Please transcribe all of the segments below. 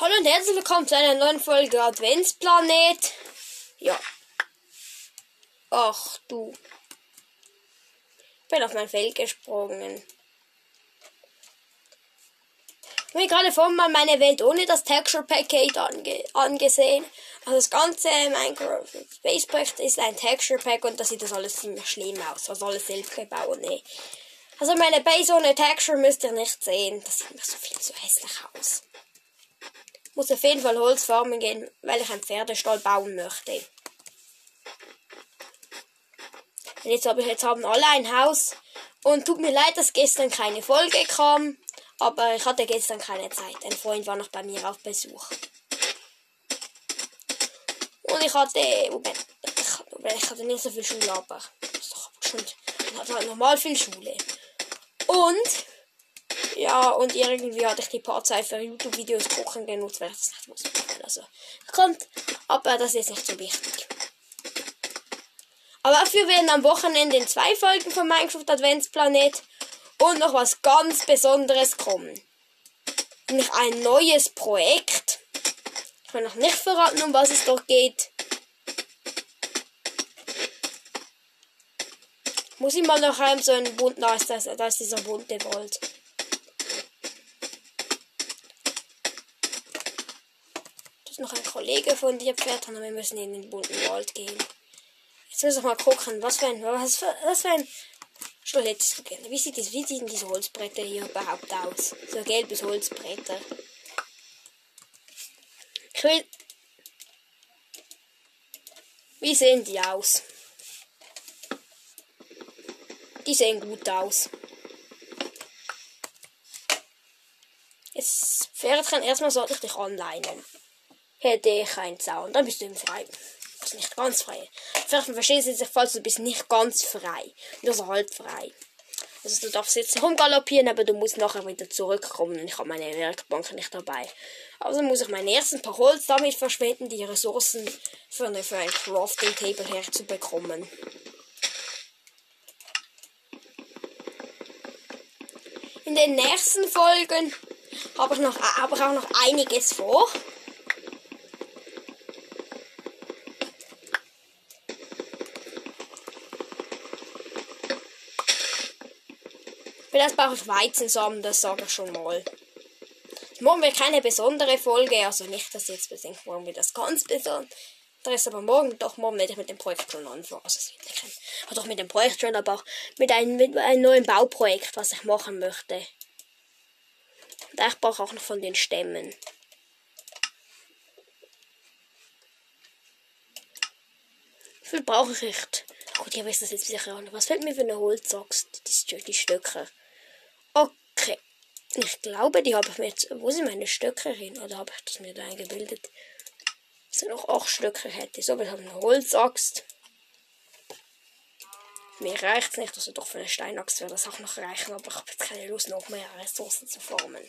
Hallo und herzlich willkommen zu einer neuen Folge Adventsplanet. Ja. Ach du. Ich bin auf mein Feld gesprungen. Ich habe gerade vorhin mal meine Welt ohne das Texture Packet ange angesehen. Also das ganze Minecraft Space Projekt ist ein Texture Pack und da sieht das alles ziemlich schlimm aus. Also alles selbst gebaut. Nee. Also meine Base ohne Texture müsst ihr nicht sehen. Das sieht mir so viel zu hässlich aus. Muss auf jeden Fall Holz farmen gehen, weil ich einen Pferdestall bauen möchte. Und jetzt, habe ich, jetzt haben alle ein Haus. Und tut mir leid, dass gestern keine Folge kam. Aber ich hatte gestern keine Zeit. Ein Freund war noch bei mir auf Besuch. Und ich hatte, ich, ich hatte nicht so viel Schule, aber ist doch schon, ich hatte halt normal viel Schule. Und, ja, und irgendwie hatte ich die paar Zeit für YouTube-Videos kochen genutzt, weil ich das nicht wusste. Also, kommt, aber das ist nicht so wichtig. Aber dafür werden am Wochenende in zwei Folgen von Minecraft Adventsplanet und noch was ganz Besonderes kommen. Nämlich ein neues Projekt. Ich will noch nicht verraten, um was es dort geht. Muss ich mal noch einem so einen bunten, da ist, das, da ist dieser bunte Wald. Ist noch ein Kollege von dir, Pferd, und wir müssen in den bunten Wald gehen. Jetzt muss ich mal gucken, was für ein, was für, was für ein Schon jetzt Wie, sieht das, wie sehen diese Holzbretter hier überhaupt aus? So gelbes Holzbretter. Will. Wie sehen die aus? Die sehen gut aus. Jetzt Pferdchen, erstmal sollte ich dich anleinen. Hätte ich einen Zaun, dann bist du im Frei. Also nicht ganz frei. Vielleicht verstehen Sie sich falsch, du bist nicht ganz frei. Nur so halb frei. Also du darfst jetzt rumgaloppieren, aber du musst nachher wieder zurückkommen und ich habe meine Werkbank nicht dabei. Also muss ich mein ersten paar Holz damit verschwenden, die Ressourcen für, eine, für ein Crafting Table herzubekommen. In den nächsten Folgen habe ich, noch, ich auch noch einiges vor. Vielleicht brauche ich Weizensamen, das sage ich schon mal. Morgen wird keine besondere Folge, also nicht, dass jetzt bedenkt, morgen wird das ganz besonderes, aber morgen, doch, morgen werde ich mit dem Projekt schon anfangen. Also, es wird kein, doch mit dem Projekt schon, aber auch mit einem, mit einem neuen Bauprojekt, was ich machen möchte. Da ich brauche auch noch von den Stämmen. Wie viel brauche ich nicht? Gut, ihr wisst das jetzt sicher auch Was fällt mir für eine Holzaxt? Die, die Stöcke. Ich glaube, die habe ich mir jetzt. Wo sind meine Stöcke hin? Oder habe ich das mir da eingebildet? Es sind noch acht Stöcke hätte. So, wir haben eine Holzaxt. Mir reicht es nicht, also doch für eine Steinaxt wäre das auch noch reichen, aber ich habe jetzt keine Lust, noch mehr Ressourcen zu formen.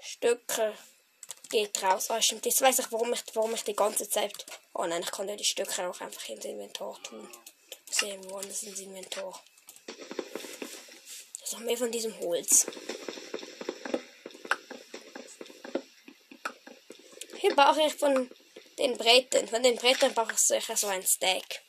Stöcke geht raus. Ah, stimmt. Jetzt weiß ich, warum ich, warum ich die ganze Zeit. Oh nein, ich kann ja die Stöcke auch einfach ins Inventar tun. Sehen, woanders ins Inventar. Ist noch mehr von diesem Holz. Hier brauche ich von den Brettern. Von den Brettern brauche ich sicher so ein Stack.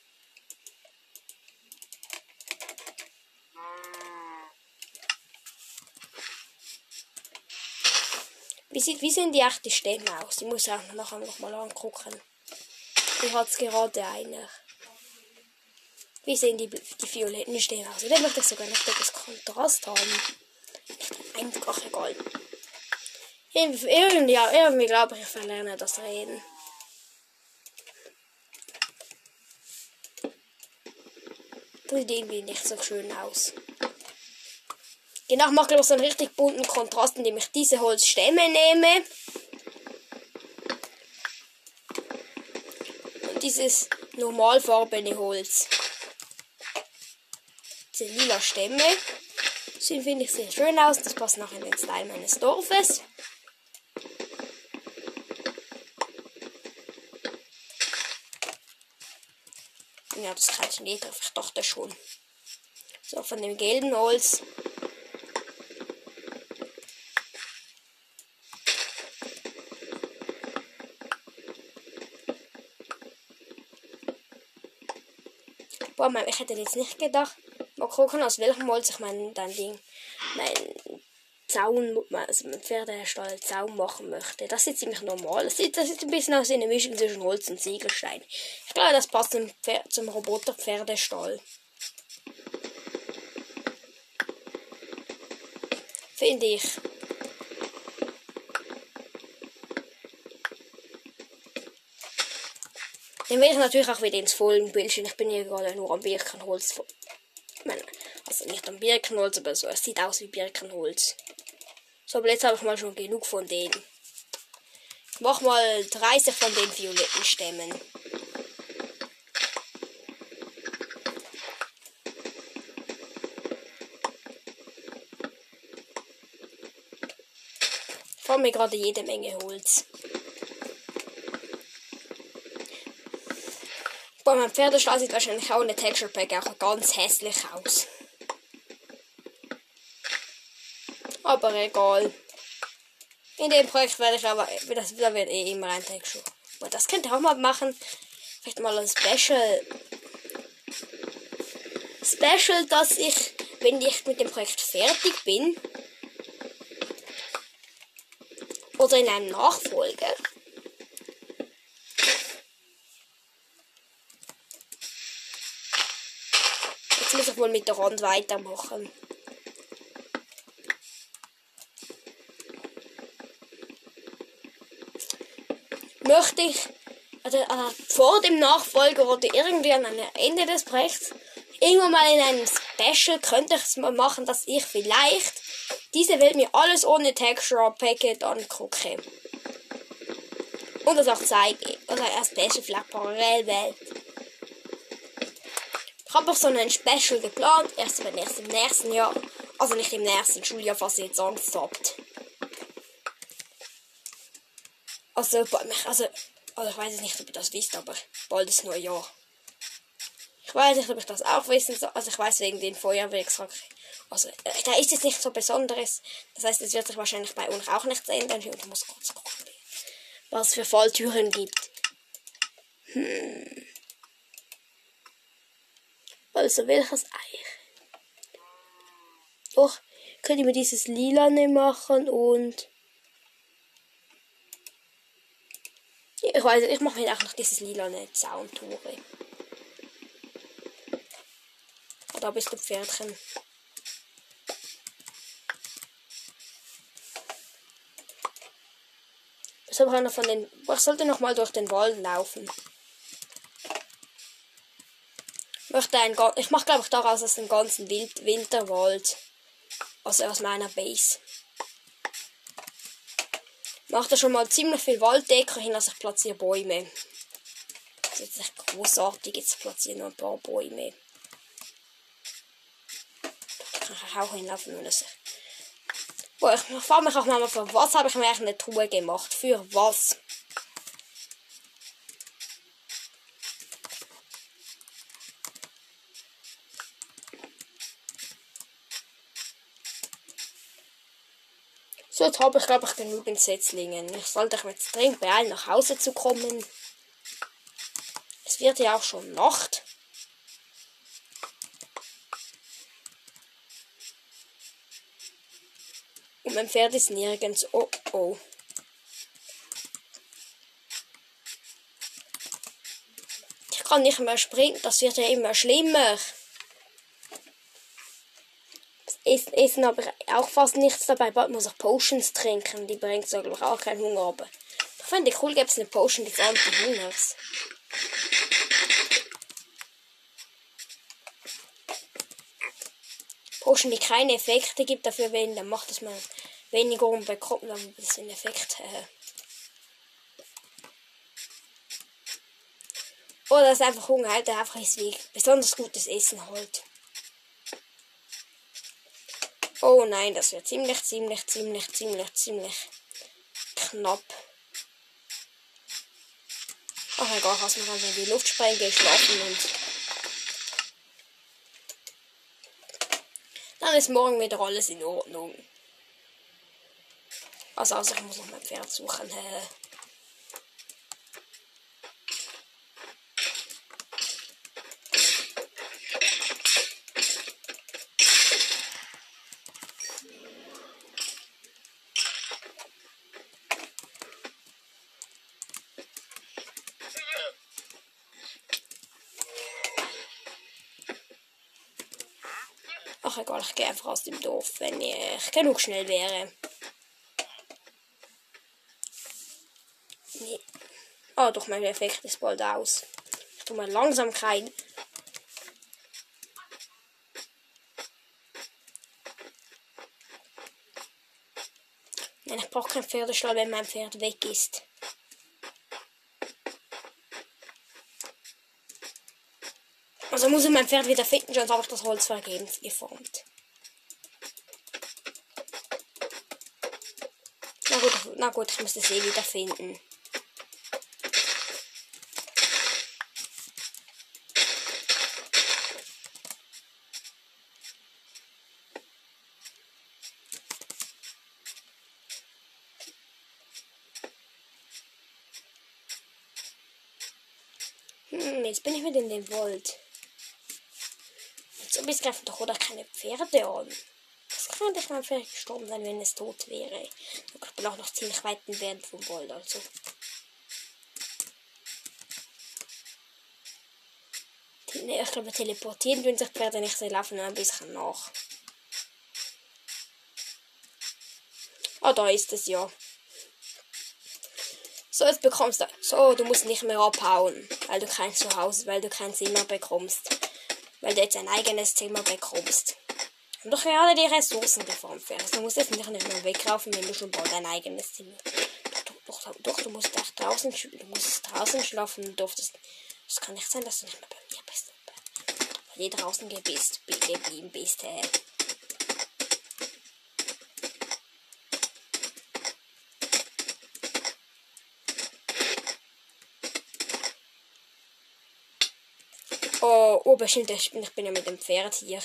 Wie, sieht, wie sehen die echten Stämme aus? Ich muss auch nachher noch mal angucken. Wie hat es gerade eigentlich? Wie sehen die, die violetten Sterne aus? Oder möchte sogar noch das Kontrast haben? Einfach egal. Irgendwie, irgendwie glaube ich, ich verlerne das Reden. Das sieht irgendwie nicht so schön aus. Genau, mache ich so einen richtig bunten Kontrast, indem ich diese Holzstämme nehme. Und dieses normalfarbene Holz diese lila Stämme. Sehen, finde ich, sehr schön aus. Das passt noch in den Style meines Dorfes. Ja, das kann traditioniert einfach, ich dachte schon. So, von dem gelben Holz. Boah, Mann, ich hätte jetzt nicht gedacht, Mal gucken, aus welchem Holz ich mein, dein Ding, mein Zaun, also mein Pferdestall Zaun machen möchte. Das ist ziemlich normal. Das sieht, das sieht ein bisschen aus wie eine Mischung zwischen Holz und Ziegelstein. Ich glaube, das passt zum, zum Roboter-Pferdestall. Finde ich. Dann will ich natürlich auch wieder ins vollen Bildschirm. Ich bin hier gerade nur am Birkenholz. Also nicht am Birkenholz, aber so. Es sieht aus wie Birkenholz. So, aber jetzt habe ich mal schon genug von denen. Ich mach mal 30 von den violetten Stämmen. Ich mir gerade jede Menge Holz. Bei meinem Pferdestall sieht wahrscheinlich auch eine Texture Pack auch ganz hässlich aus. Aber egal. In dem Projekt werde ich aber, das, da wird eh immer ein Texture. Aber das könnt ihr auch mal machen. Vielleicht mal ein Special. Special, dass ich, wenn ich mit dem Projekt fertig bin, oder in einem Nachfolger, wohl mit der Hand weitermachen. Möchte ich also, also vor dem Nachfolger oder irgendwie an einem Ende des Projekts irgendwann mal in einem Special könnte ich es mal machen, dass ich vielleicht diese Welt mir alles ohne Texture Packet angucke. Und das auch zeige. Also ein Special vielleicht Parallelwelt. Ich habe auch so einen Special geplant, erst wenn erst im nächsten Jahr. Also nicht im nächsten Schuljahr, falls ihr jetzt Angst habt. Also, also, also ich weiß nicht, ob ihr das wisst, aber bald ist Neujahr. Ich weiß nicht, ob ich das auch wissen soll. Also ich weiß wegen den Feuerwerksrack. Also äh, da ist es nicht so Besonderes. Das heißt, es wird sich wahrscheinlich bei uns auch nichts ändern. Ich muss kurz gucken, was es für Falltüren gibt. Hm. Also welches Ei? Doch, könnt ihr mir dieses lilane machen und ich weiß, ich mache mir auch noch dieses lilane Zauntore. Da bist du Pferdchen. Ich habe einer von den. Ich sollte noch mal durch den Wald laufen. Möchte ein, ich mache glaube ich daraus aus dem ganzen Wild Winterwald. Also aus meiner Base. Macht da schon mal ziemlich viel Walddecke hin, also ich platziere Bäume. Das ist echt großartig, jetzt platzieren noch ein paar Bäume. Da kann ich auch hinlaufen, wenn es. Boah, ich frage mich auch mal, für was habe ich mir eigentlich eine Truhe gemacht? Für was? So, jetzt habe ich, glaube ich, genügend Setzlingen. Ich sollte mich jetzt dringend beeilen, nach Hause zu kommen. Es wird ja auch schon Nacht. Und mein Pferd ist nirgends. Oh, oh. Ich kann nicht mehr springen. Das wird ja immer schlimmer. Essen, essen aber auch fast nichts dabei. Bald muss ich Potions trinken. Die bringt so, glaube ich, auch keinen Hunger. Aber ich fände cool, gäbe es eine Potion des Anti-Hungers. Potion, die keine Effekte gibt, dafür wenn, dann macht es mal weniger und bekommt dann ein bisschen Effekt. Äh. Oder ist einfach Hunger, halt einfach ist wie besonders gutes Essen halt. Oh nein, das wird ziemlich, ziemlich, ziemlich, ziemlich, ziemlich knapp. Ach egal, was man kann in die Luft sprengen, schlafen und dann ist morgen wieder alles in Ordnung. Also, also ich muss noch mein Pferd suchen. Ach egal, ich gehe einfach aus dem Dorf, wenn ich genug schnell wäre. Nee. Oh, doch, mein Effekt ist bald aus. Ich tue mal Langsamkeit. Nein, ich brauche kein Pferdestall, wenn mein Pferd weg ist. Also muss ich mein Pferd wieder finden, sonst habe ich das Holz vergebens geformt. Na gut, na gut, ich muss das eh wieder finden. Hm, jetzt bin ich mit in dem Wald. Bis greifen doch oder keine Pferde an. Das könnte mal vielleicht gestorben sein, wenn es tot wäre. Ich bin auch noch ziemlich weit entfernt vom Wald, also. Ich glaube, teleportieren tun sich Pferde nicht, sie laufen ein bisschen nach. Ah, da ist es ja. So, jetzt bekommst du. So, du musst nicht mehr abhauen, weil du kein Zuhause, weil du kein Zimmer bekommst. Weil du jetzt ein eigenes Zimmer bekommst. Und doch alle die Ressourcen geformt werden. Du musst jetzt nicht mehr weglaufen, wenn du schon bald ein eigenes Zimmer. Doch, doch, doch, doch du musst auch draußen, du musst draußen schlafen und durftest. Es kann nicht sein, dass du nicht mehr bei mir bist. Weil du draußen geblieben bist, hä? Oh, oh bestimmt, ich bin ja mit dem Pferd hier.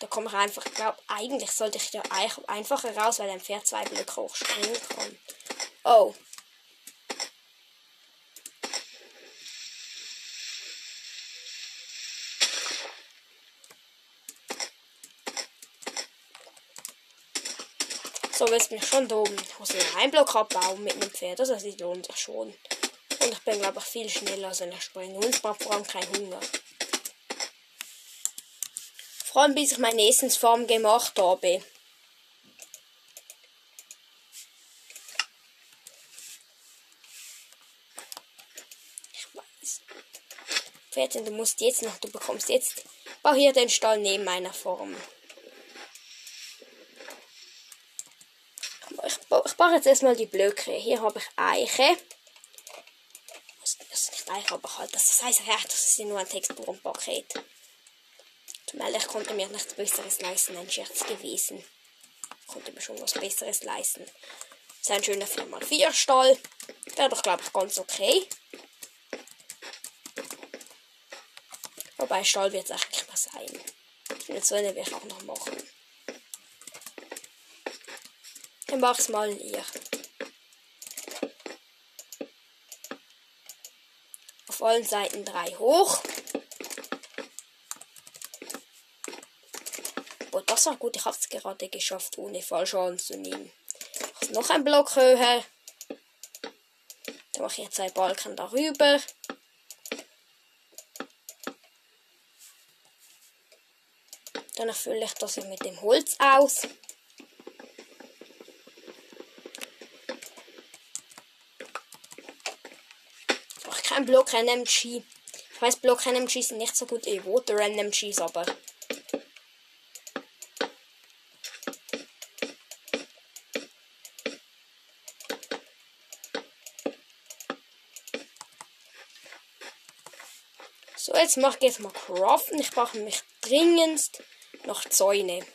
Da komme ich einfach, ich glaube, eigentlich sollte ich da einfacher raus, weil ein Pferd zwei Blöcke hoch springen kann. Oh. So, jetzt bin ich schon da oben. Ich muss einen Block abbauen mit einem Pferd, also das lohnt sich schon. Und ich bin, glaube ich, viel schneller als ein Springen. Und ich brauche vor allem keinen Hunger. Vor allem, bis ich meine Essensform gemacht habe. Ich weiß. Pferd, du musst jetzt noch, du bekommst jetzt. Bau hier den Stall neben meiner Form. Ich, ich baue jetzt erstmal die Blöcke. Hier habe ich Eiche nicht aber halt, das heißt ja, das ist nur ein Texturenpaket. Weil ich konnte mir nichts Besseres leisten, ein Scherz gewesen. Ich konnte mir schon was Besseres leisten. Das ist ein schöner 4x4 Stall. Wäre doch, glaube ich, ganz okay. Wobei Stall wird es eigentlich mal sein. Eine Zone werde ich auch noch machen. Dann mach es mal hier. Allen Seiten drei hoch. Oh, das war gut. Ich habe es gerade geschafft, ohne Fallschaden zu nehmen. Noch ein Block höher. Dann mache ich zwei Balken darüber. Dann fülle ich das mit dem Holz aus. Kein Block NMG. Ich weiß, Block NMG sind nicht so gut wie Water NMGs, aber. So, jetzt mache ich jetzt mal Craften. Ich brauche mich dringendst noch Zäune.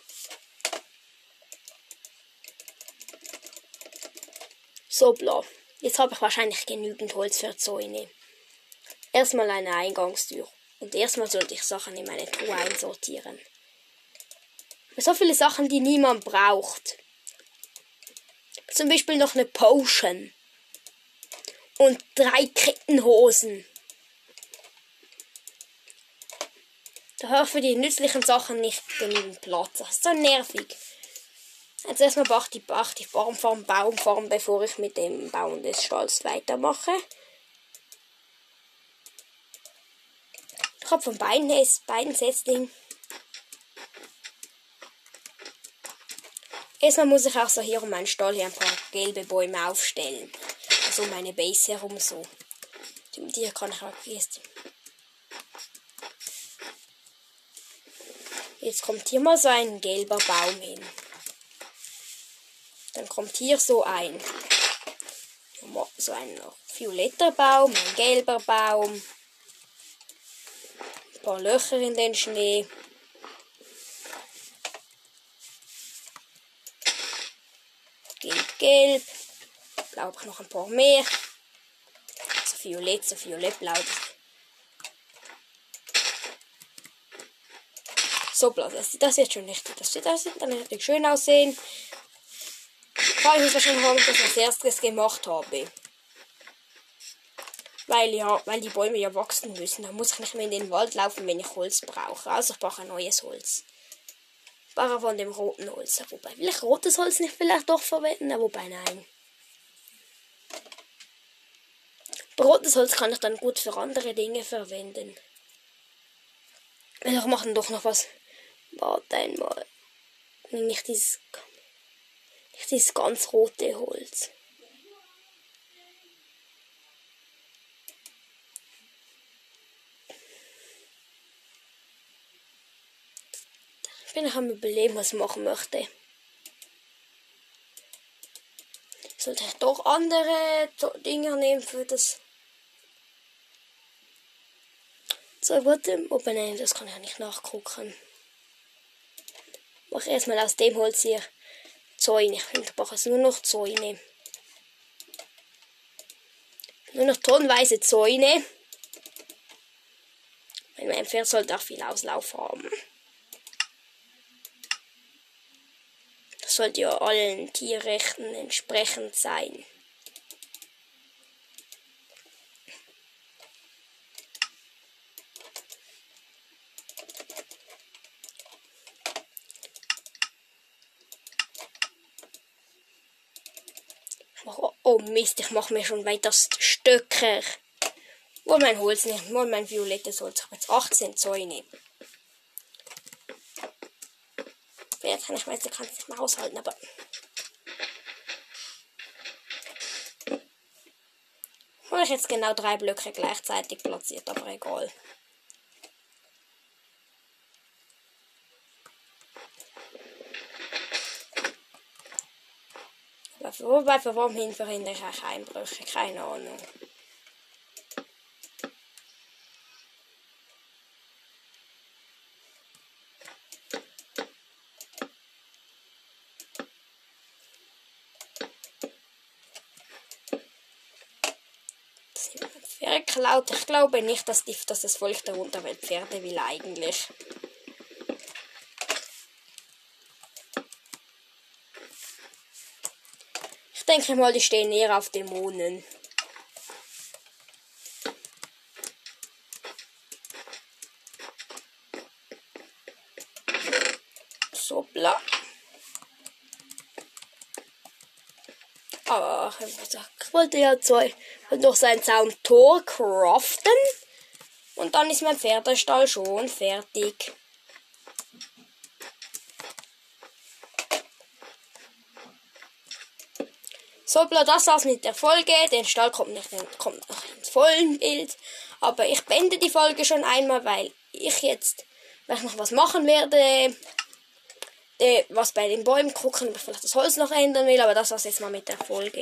So, bla. Jetzt habe ich wahrscheinlich genügend Holz für Zäune erstmal eine Eingangstür. Und erstmal sollte ich Sachen in meine Truhe einsortieren. So viele Sachen, die niemand braucht. Zum Beispiel noch eine Potion. Und drei Kettenhosen. Da habe ich für die nützlichen Sachen nicht genügend Platz. Das ist so nervig. Jetzt erstmal beachte ich, beachte Baumform, Baumform, bevor ich mit dem Bauen des Stalls weitermache. Kopf von beiden ist beiden Setzling. Erstmal muss ich auch so hier um meinen Stall hier ein paar gelbe Bäume aufstellen. Also um meine Base herum so. Die dir kann ich auch jetzt. Jetzt kommt hier mal so ein gelber Baum hin. Dann kommt hier so ein. So ein violetter Baum, ein gelber Baum paar Löcher in den Schnee. Gelb, gelb. Blau ich noch ein paar mehr. So violett, so violettblau. So blau, das, das wird schon richtig. Das, das wird dann richtig schön aussehen. Vor allem ist wahrscheinlich, warum ich das als erstes gemacht habe. Weil ja, weil die Bäume ja wachsen müssen. Da muss ich nicht mehr in den Wald laufen, wenn ich Holz brauche. Also ich brauche ein neues Holz. Bara von dem roten Holz. Wobei, will ich rotes Holz nicht vielleicht doch verwenden? Wobei, nein. Rotes Holz kann ich dann gut für andere Dinge verwenden. Wir machen doch noch was. Warte einmal. Nicht dieses, nicht dieses ganz rote Holz. Ich bin noch am überlegen, was ich machen möchte. Sollte ich doch andere Dinge nehmen für das. So, warte, ob nein, das kann ich ja nicht nachgucken. Mach erstmal aus dem Holz hier Zäune. Ich brauche es nur noch Zäune. Nur noch tonnenweise Zäune. Mein Pferd sollte auch viel Auslauf haben. Sollte ja allen Tierrechten entsprechend sein. Oh Mist, ich mache mir schon weiter Stöcker. Wo mein Holz nicht, wo mein violettes Holz. Ich habe jetzt 18 Zäune. Wer kann ich weiß, der kann es nicht mehr aushalten, aber. Habe ich jetzt genau drei Blöcke gleichzeitig platziert, aber egal. Wobei, für warum hin verhindere ich auch Einbrüche? Keine Ahnung. Geklaut. Ich glaube nicht, dass, die, dass das Volk der Unterwelt Pferde will eigentlich. Ich denke mal, die stehen eher auf Dämonen. So, bla. Aber ich wollte ja zwei und durch sein Zauntor craften. Und dann ist mein Pferdestall schon fertig. So, das war's mit der Folge. Der Stall kommt nicht kommt noch ins vollen Bild. Aber ich beende die Folge schon einmal, weil ich jetzt noch was machen werde. Äh, was bei den Bäumen gucken, ob ich vielleicht das Holz noch ändern will. Aber das war's jetzt mal mit der Folge.